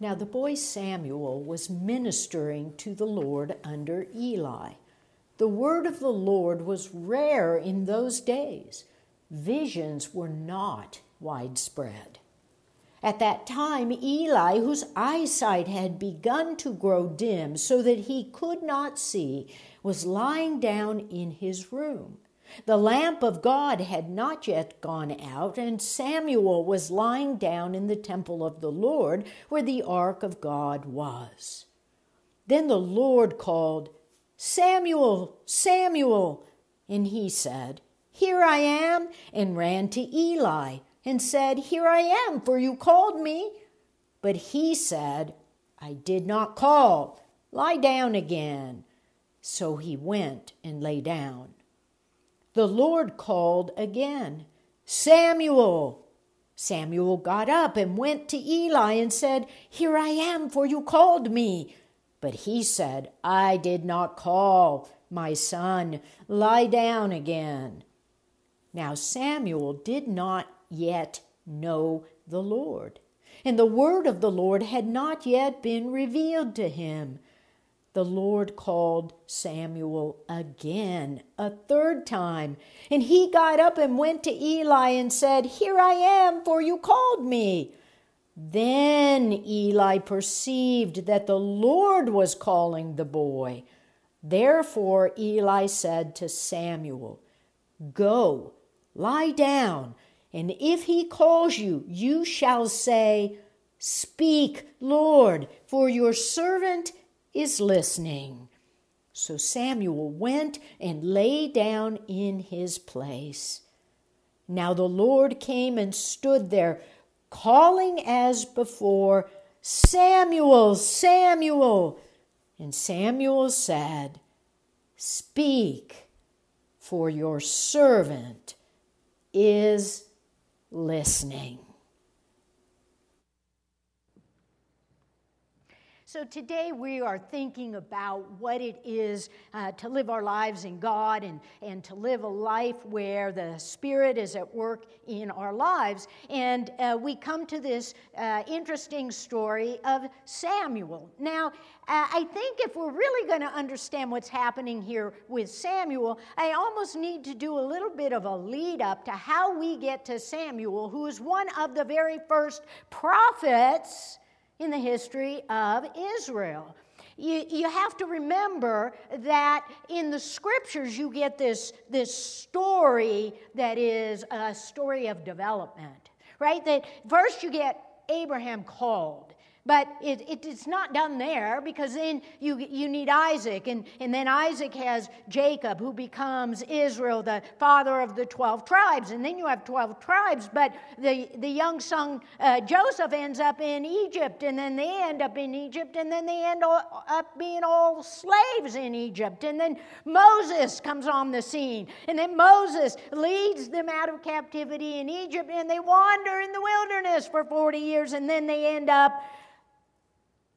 Now the boy Samuel was ministering to the Lord under Eli. The word of the Lord was rare in those days. Visions were not widespread. At that time, Eli, whose eyesight had begun to grow dim so that he could not see, was lying down in his room. The lamp of God had not yet gone out, and Samuel was lying down in the temple of the Lord, where the ark of God was. Then the Lord called, Samuel, Samuel. And he said, Here I am, and ran to Eli, and said, Here I am, for you called me. But he said, I did not call. Lie down again. So he went and lay down the Lord called again, Samuel. Samuel got up and went to Eli and said, Here I am, for you called me. But he said, I did not call, my son. Lie down again. Now Samuel did not yet know the Lord, and the word of the Lord had not yet been revealed to him the Lord called Samuel again, a third time. And he got up and went to Eli and said, Here I am, for you called me. Then Eli perceived that the Lord was calling the boy. Therefore Eli said to Samuel, Go, lie down, and if he calls you, you shall say, Speak, Lord, for your servant is listening. So Samuel went and lay down in his place. Now the Lord came and stood there, calling as before, Samuel, Samuel. And Samuel said, Speak, for your servant is listening. So today we are thinking about what it is uh, to live our lives in God and, and to live a life where the Spirit is at work in our lives. And uh, we come to this uh, interesting story of Samuel. Now, uh, I think if we're really going to understand what's happening here with Samuel, I almost need to do a little bit of a lead up to how we get to Samuel, who is one of the very first prophets in the history of Israel. You, you have to remember that in the scriptures you get this, this story that is a story of development, right? That first you get Abraham called. But it, it, it's not done there because then you, you need Isaac, and, and then Isaac has Jacob, who becomes Israel, the father of the 12 tribes. And then you have 12 tribes, but the, the young son uh, Joseph ends up in Egypt, and then they end up in Egypt, and then they end up being all slaves in Egypt. And then Moses comes on the scene, and then Moses leads them out of captivity in Egypt, and they wander in the wilderness for 40 years, and then they end up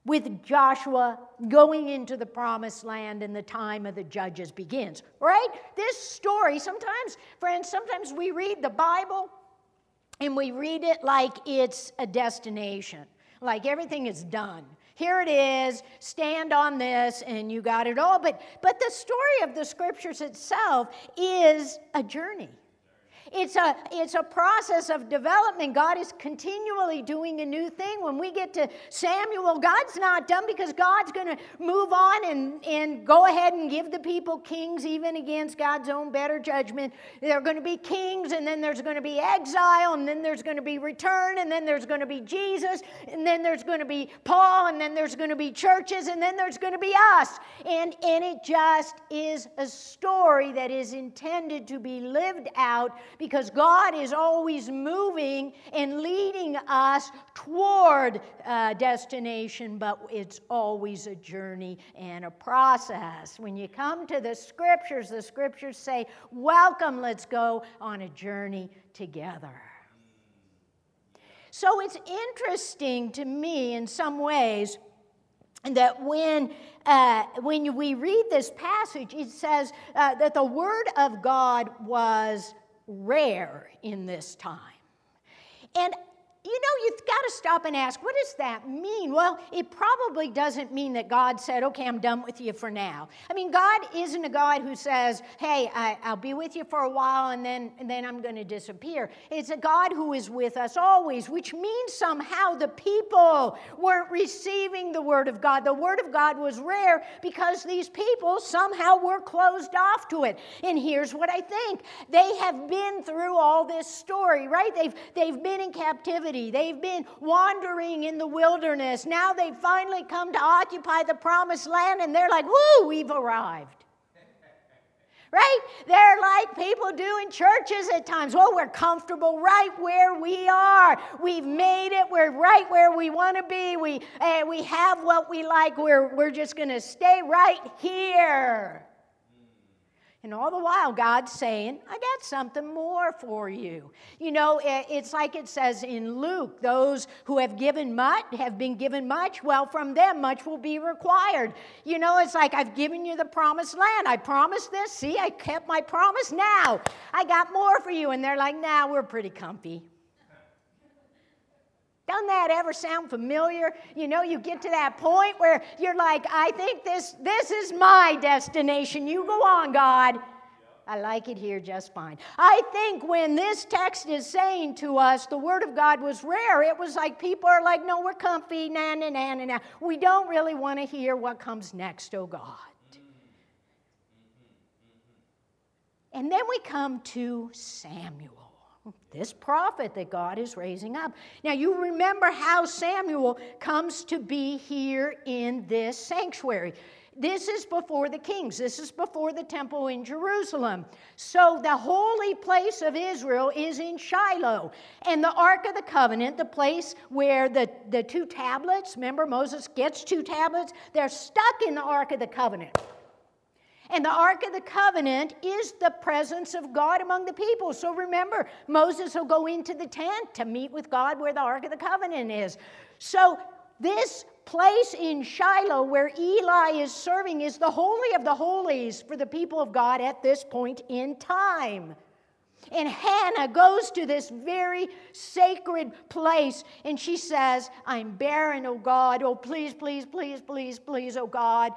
with Joshua going into the promised land and the time of the judges begins, right? This story, sometimes, friends, sometimes we read the Bible and we read it like it's a destination, like everything is done. Here it is, stand on this, and you got it all. But, but the story of the scriptures itself is a journey. It's a, it's a process of development. God is continually doing a new thing. When we get to Samuel, God's not done because God's going to move on and, and go ahead and give the people kings even against God's own better judgment. There are going to be kings, and then there's going to be exile, and then there's going to be return, and then there's going to be Jesus, and then there's going to be Paul, and then there's going to be churches, and then there's going to be us. And, and it just is a story that is intended to be lived out because God is always moving and leading us toward a destination, but it's always a journey and a process. When you come to the scriptures, the scriptures say, Welcome, let's go on a journey together. So it's interesting to me in some ways that when, uh, when we read this passage, it says uh, that the Word of God was rare in this time. And you know, you've got to stop and ask, what does that mean? Well, it probably doesn't mean that God said, okay, I'm done with you for now. I mean, God isn't a God who says, hey, I, will be with you for a while and then, and then I'm going to disappear. It's a God who is with us always, which means somehow the people weren't receiving the Word of God. The Word of God was rare because these people somehow were closed off to it. And here's what I think they have been through all this story, right? They've, they've been in captivity They've been wandering in the wilderness. Now they've finally come to occupy the promised land, and they're like, whoo, we've arrived. Right? They're like people do in churches at times. Well, we're comfortable right where we are. We've made it. We're right where we want to be. We, uh, we have what we like. We're, we're just going to stay right here. And all the while, God's saying, I got something more for you. You know, it's like it says in Luke those who have given much have been given much. Well, from them, much will be required. You know, it's like I've given you the promised land. I promised this. See, I kept my promise. Now I got more for you. And they're like, nah, we're pretty comfy. Doesn't that ever sound familiar? You know, you get to that point where you're like, I think this, this is my destination. You go on, God. I like it here just fine. I think when this text is saying to us the Word of God was rare, it was like people are like, no, we're comfy, na, na, na, na, na. We don't really want to hear what comes next, oh God. And then we come to Samuel this prophet that God is raising up. Now, you remember how Samuel comes to be here in this sanctuary. This is before the kings. This is before the temple in Jerusalem. So, the holy place of Israel is in Shiloh. And the Ark of the Covenant, the place where the, the two tablets, remember Moses gets two tablets, they're stuck in the Ark of the Covenant. And the Ark of the Covenant is the presence of God among the people. So remember, Moses will go into the tent to meet with God where the Ark of the Covenant is. So this place in Shiloh where Eli is serving is the Holy of the Holies for the people of God at this point in time. And Hannah goes to this very sacred place and she says, I'm barren, oh God. Oh, please, please, please, please, please, oh God.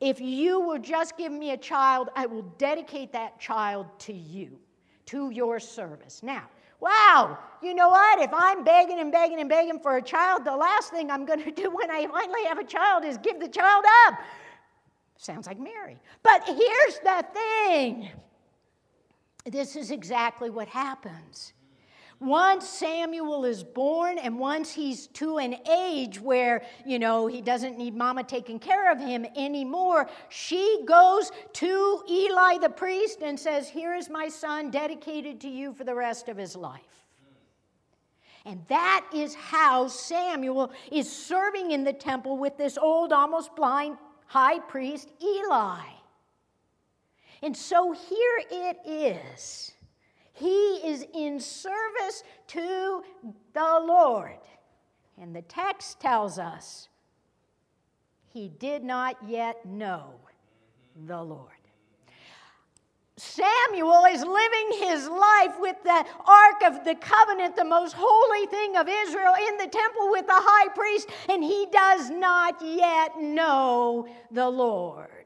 If you will just give me a child, I will dedicate that child to you, to your service. Now, wow, you know what? If I'm begging and begging and begging for a child, the last thing I'm going to do when I finally have a child is give the child up. Sounds like Mary. But here's the thing this is exactly what happens. Once Samuel is born and once he's to an age where, you know, he doesn't need mama taking care of him anymore, she goes to Eli the priest and says, Here is my son dedicated to you for the rest of his life. And that is how Samuel is serving in the temple with this old, almost blind high priest, Eli. And so here it is he is in service to the Lord. And the text tells us he did not yet know the Lord. Samuel is living his life with the Ark of the Covenant, the most holy thing of Israel, in the temple with the high priest, and he does not yet know the Lord.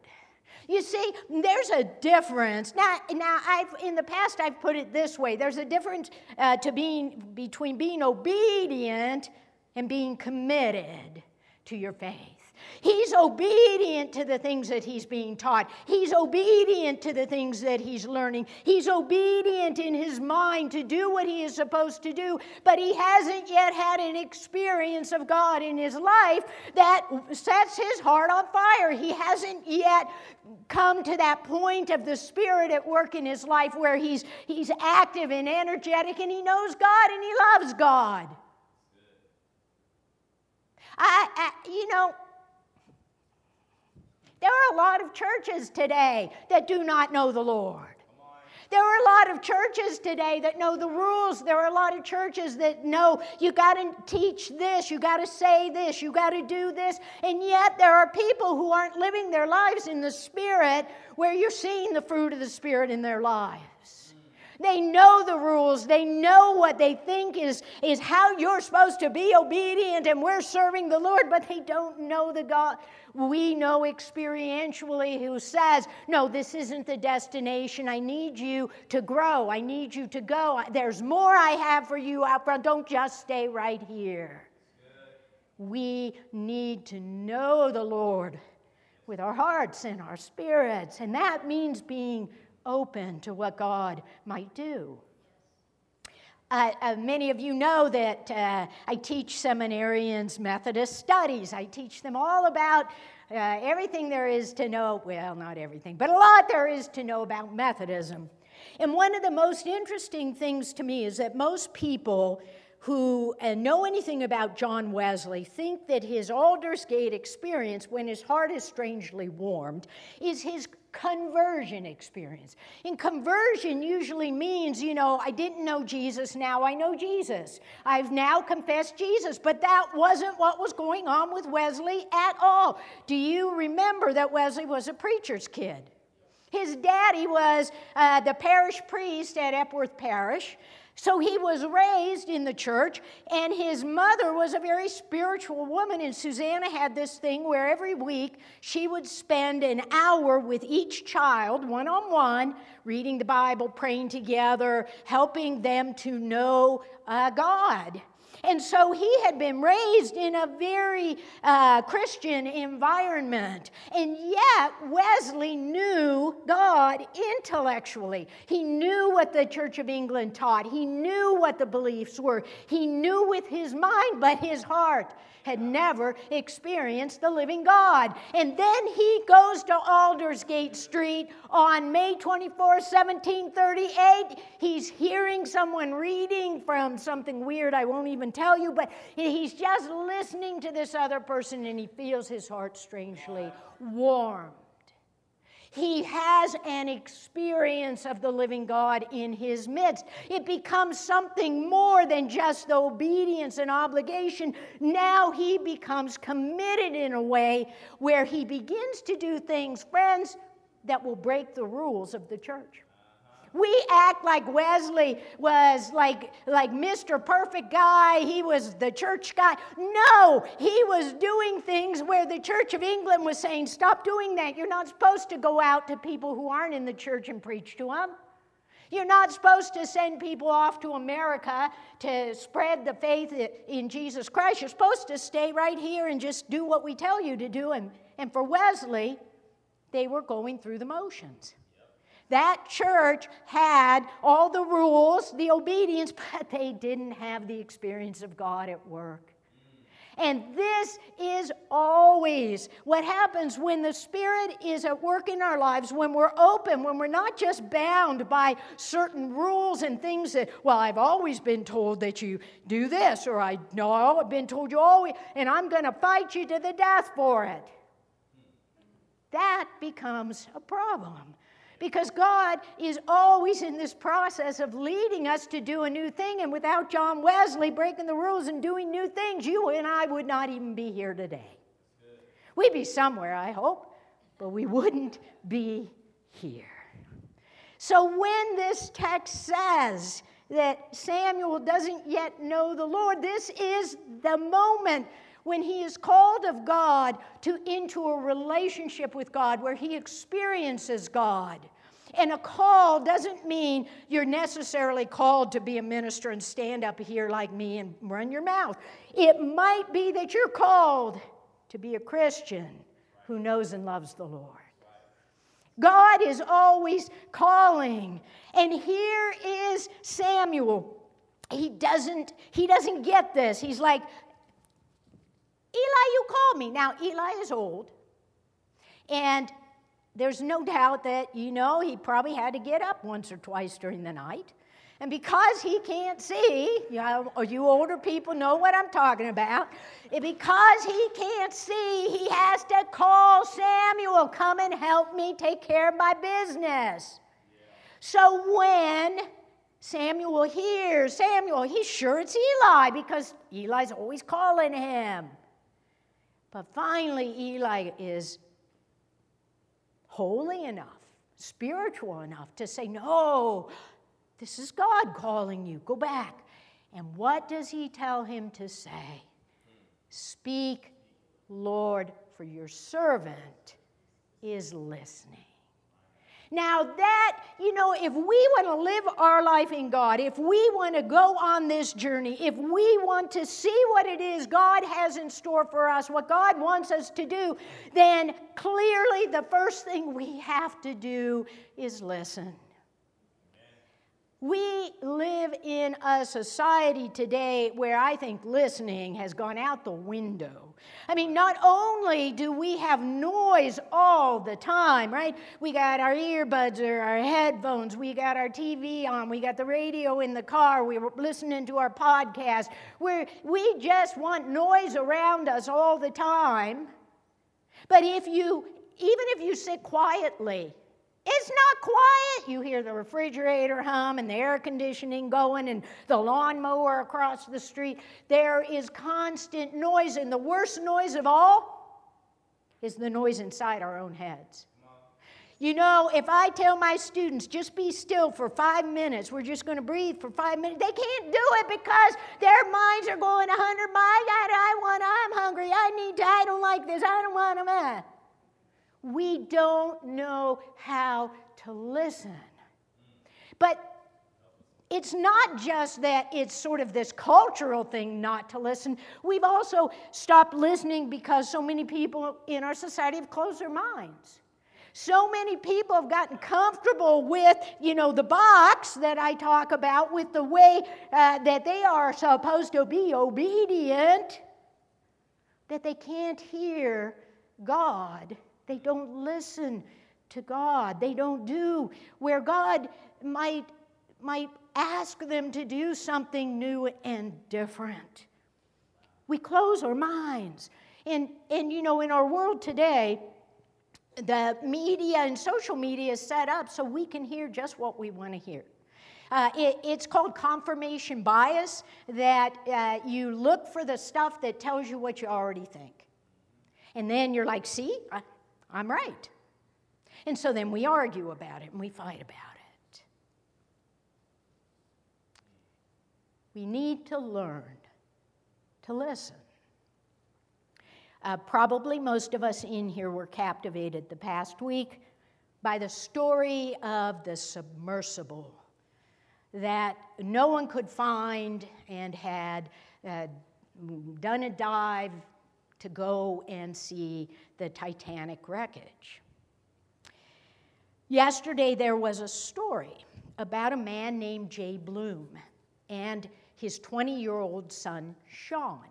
You see, there's a difference. Now, now I've in the past I've put it this way: there's a difference uh, to being between being obedient and being committed to your faith. He's obedient to the things that he's being taught. He's obedient to the things that he's learning. He's obedient in his mind to do what he is supposed to do, but he hasn't yet had an experience of God in his life that sets his heart on fire. He hasn't yet come to that point of the Spirit at work in his life where he's, he's active and energetic and he knows God and he loves God. I, I, you know, there are a lot of churches today that do not know the Lord. There are a lot of churches today that know the rules. There are a lot of churches that know you got to teach this, you got to say this, you got to do this. And yet there are people who aren't living their lives in the Spirit where you're seeing the fruit of the Spirit in their lives. They know the rules. They know what they think is, is how you're supposed to be obedient and we're serving the Lord, but they don't know the God we know experientially who says, No, this isn't the destination. I need you to grow. I need you to go. There's more I have for you out front. Don't just stay right here. We need to know the Lord with our hearts and our spirits, and that means being open to what God might do. Uh, uh, many of you know that uh, I teach seminarians Methodist studies. I teach them all about uh, everything there is to know. Well, not everything, but a lot there is to know about Methodism. And one of the most interesting things to me is that most people who uh, know anything about John Wesley think that his Aldersgate experience, when his heart is strangely warmed, is his conversion experience. And conversion usually means, you know, I didn't know Jesus, now I know Jesus. I've now confessed Jesus. But that wasn't what was going on with Wesley at all. Do you remember that Wesley was a preacher's kid? His daddy was uh, the parish priest at Epworth Parish. So he was raised in the church, and his mother was a very spiritual woman. And Susanna had this thing where every week she would spend an hour with each child, one on one, reading the Bible, praying together, helping them to know uh, God. And so he had been raised in a very uh, Christian environment. And yet, Wesley knew God intellectually. He knew what the Church of England taught, he knew what the beliefs were. He knew with his mind, but his heart had never experienced the living God. And then he goes to Aldersgate Street on May 24, 1738. He's hearing someone reading from something weird I won't even tell you, but he's just listening to this other person and he feels his heart strangely warm. He has an experience of the living God in his midst. It becomes something more than just obedience and obligation. Now he becomes committed in a way where he begins to do things, friends, that will break the rules of the church. We act like Wesley was like, like Mr. Perfect guy. He was the church guy. No, he was doing things where the Church of England was saying, stop doing that. You're not supposed to go out to people who aren't in the church and preach to them. You're not supposed to send people off to America to spread the faith in Jesus Christ. You're supposed to stay right here and just do what we tell you to do. And, and for Wesley, they were going through the motions. That church had all the rules, the obedience, but they didn't have the experience of God at work. And this is always what happens when the Spirit is at work in our lives, when we're open, when we're not just bound by certain rules and things that, well, I've always been told that you do this, or I know I've been told you always, and I'm going to fight you to the death for it. That becomes a problem. Because God is always in this process of leading us to do a new thing. And without John Wesley breaking the rules and doing new things, you and I would not even be here today. We'd be somewhere, I hope, but we wouldn't be here. So when this text says that Samuel doesn't yet know the Lord, this is the moment when he is called of God to into a relationship with God where he experiences God. And a call doesn't mean you're necessarily called to be a minister and stand up here like me and run your mouth. It might be that you're called to be a Christian who knows and loves the Lord. God is always calling. And here is Samuel. He doesn't he doesn't get this. He's like Eli, you called me. Now Eli is old. And there's no doubt that, you know, he probably had to get up once or twice during the night. And because he can't see, you, know, you older people know what I'm talking about. Because he can't see, he has to call Samuel, come and help me take care of my business. So when Samuel hears Samuel, he's sure it's Eli because Eli's always calling him. But finally, Eli is holy enough, spiritual enough to say, No, This is God calling you. Go back. And what does he tell him to say? Speak, Lord, for your servant is listening. Now, that, you know, if we want to live our life in God, if we want to go on this journey, if we want to see what it is God has in store for us, what God wants us to do, then clearly the first thing we have to do is listen. We live in a society today where I think listening has gone out the window. I mean, not only do we have noise all the time, right? We got our earbuds or our headphones, we got our TV on, we got the radio in the car, we're listening to our podcast, where we just want noise around us all the time. But if you, even if you sit quietly, it's not quiet. You hear the refrigerator hum and the air conditioning going and the lawnmower across the street. There is constant noise, and the worst noise of all is the noise inside our own heads. You know, if I tell my students, just be still for five minutes, we're just going to breathe for five minutes, they can't do it because their minds are going 100 miles. I, I want, I'm hungry, I need to, I don't like this, I don't want to we don't know how to listen. But it's not just that it's sort of this cultural thing not to listen. We've also stopped listening because so many people in our society have closed their minds. So many people have gotten comfortable with, you know, the box that I talk about, with the way uh, that they are supposed to be obedient, that they can't hear God they don't listen to God. They don't do where God might, might ask them to do something new and different. We close our minds. And, and you know, in our world today, the media and social media is set up so we can hear just what we want to hear. Uh, it, it's called confirmation bias, that uh, you look for the stuff that tells you what you already think. And then you're like, see, I'm right. And so then we argue about it and we fight about it. We need to learn to listen. Uh, probably most of us in here were captivated the past week by the story of the submersible that no one could find and had uh, done a dive to go and see the Titanic wreckage. Yesterday, there was a story about a man named Jay Bloom and his 20 year old son, Sean.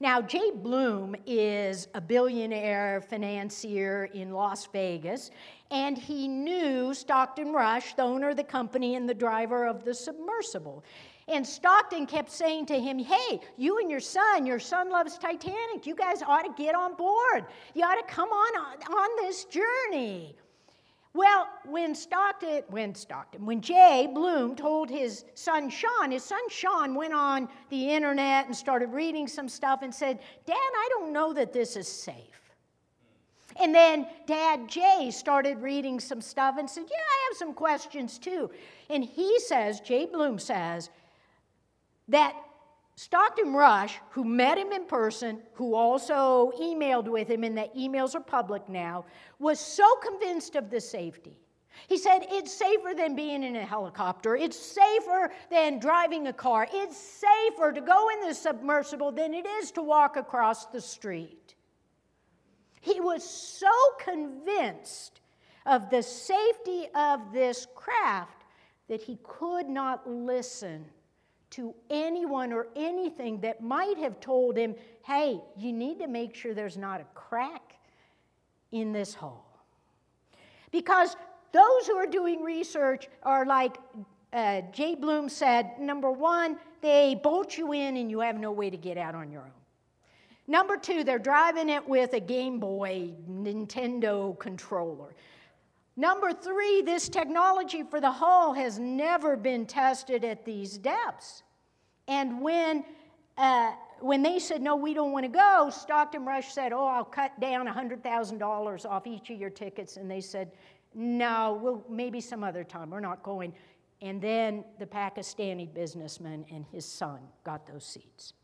Now, Jay Bloom is a billionaire financier in Las Vegas, and he knew Stockton Rush, the owner of the company and the driver of the submersible. And Stockton kept saying to him, Hey, you and your son, your son loves Titanic. You guys ought to get on board. You ought to come on, on, this journey. Well, when Stockton, when Stockton, when Jay Bloom told his son Sean, his son Sean went on the internet and started reading some stuff and said, Dad, I don't know that this is safe. And then Dad Jay started reading some stuff and said, Yeah, I have some questions too. And he says, Jay Bloom says, that Stockton Rush, who met him in person, who also emailed with him, and the emails are public now, was so convinced of the safety. He said, It's safer than being in a helicopter. It's safer than driving a car. It's safer to go in the submersible than it is to walk across the street. He was so convinced of the safety of this craft that he could not listen to anyone or anything that might have told him, hey, you need to make sure there's not a crack in this hull. Because those who are doing research are like uh, Jay Bloom said number one, they bolt you in and you have no way to get out on your own. Number two, they're driving it with a Game Boy Nintendo controller. Number three, this technology for the hull has never been tested at these depths. And when, uh, when they said, no, we don't want to go, Stockton Rush said, oh, I'll cut down $100,000 off each of your tickets. And they said, no, we'll, maybe some other time. We're not going. and then the Pakistani businessman and his son got those seats.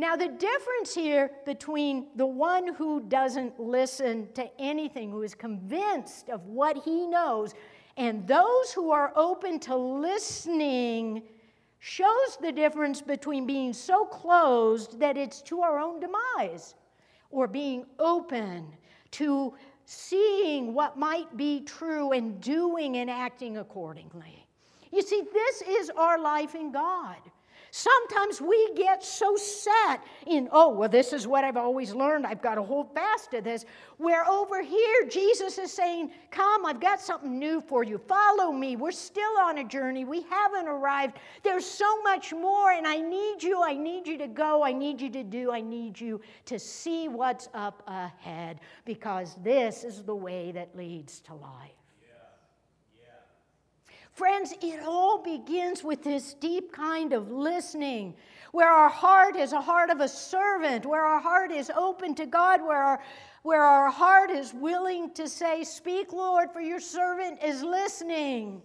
Now, the difference here between the one who doesn't listen to anything, who is convinced of what he knows, and those who are open to listening shows the difference between being so closed that it's to our own demise or being open to seeing what might be true and doing and acting accordingly. You see, this is our life in God. Sometimes we get so set in, oh, well, this is what I've always learned. I've got to hold fast to this. Where over here, Jesus is saying, Come, I've got something new for you. Follow me. We're still on a journey. We haven't arrived. There's so much more, and I need you. I need you to go. I need you to do. I need you to see what's up ahead because this is the way that leads to life. Friends, it all begins with this deep kind of listening where our heart is a heart of a servant, where our heart is open to God, where our, where our heart is willing to say, Speak, Lord, for your servant is listening.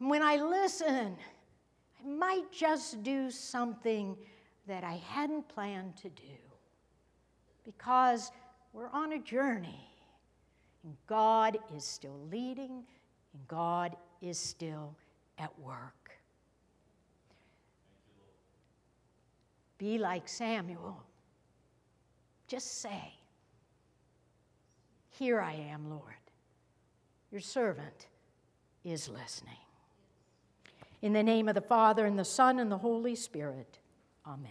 And when I listen, I might just do something that I hadn't planned to do because we're on a journey and God is still leading and God is still at work. Be like Samuel. Just say, Here I am, Lord. Your servant is listening. In the name of the Father, and the Son, and the Holy Spirit, amen.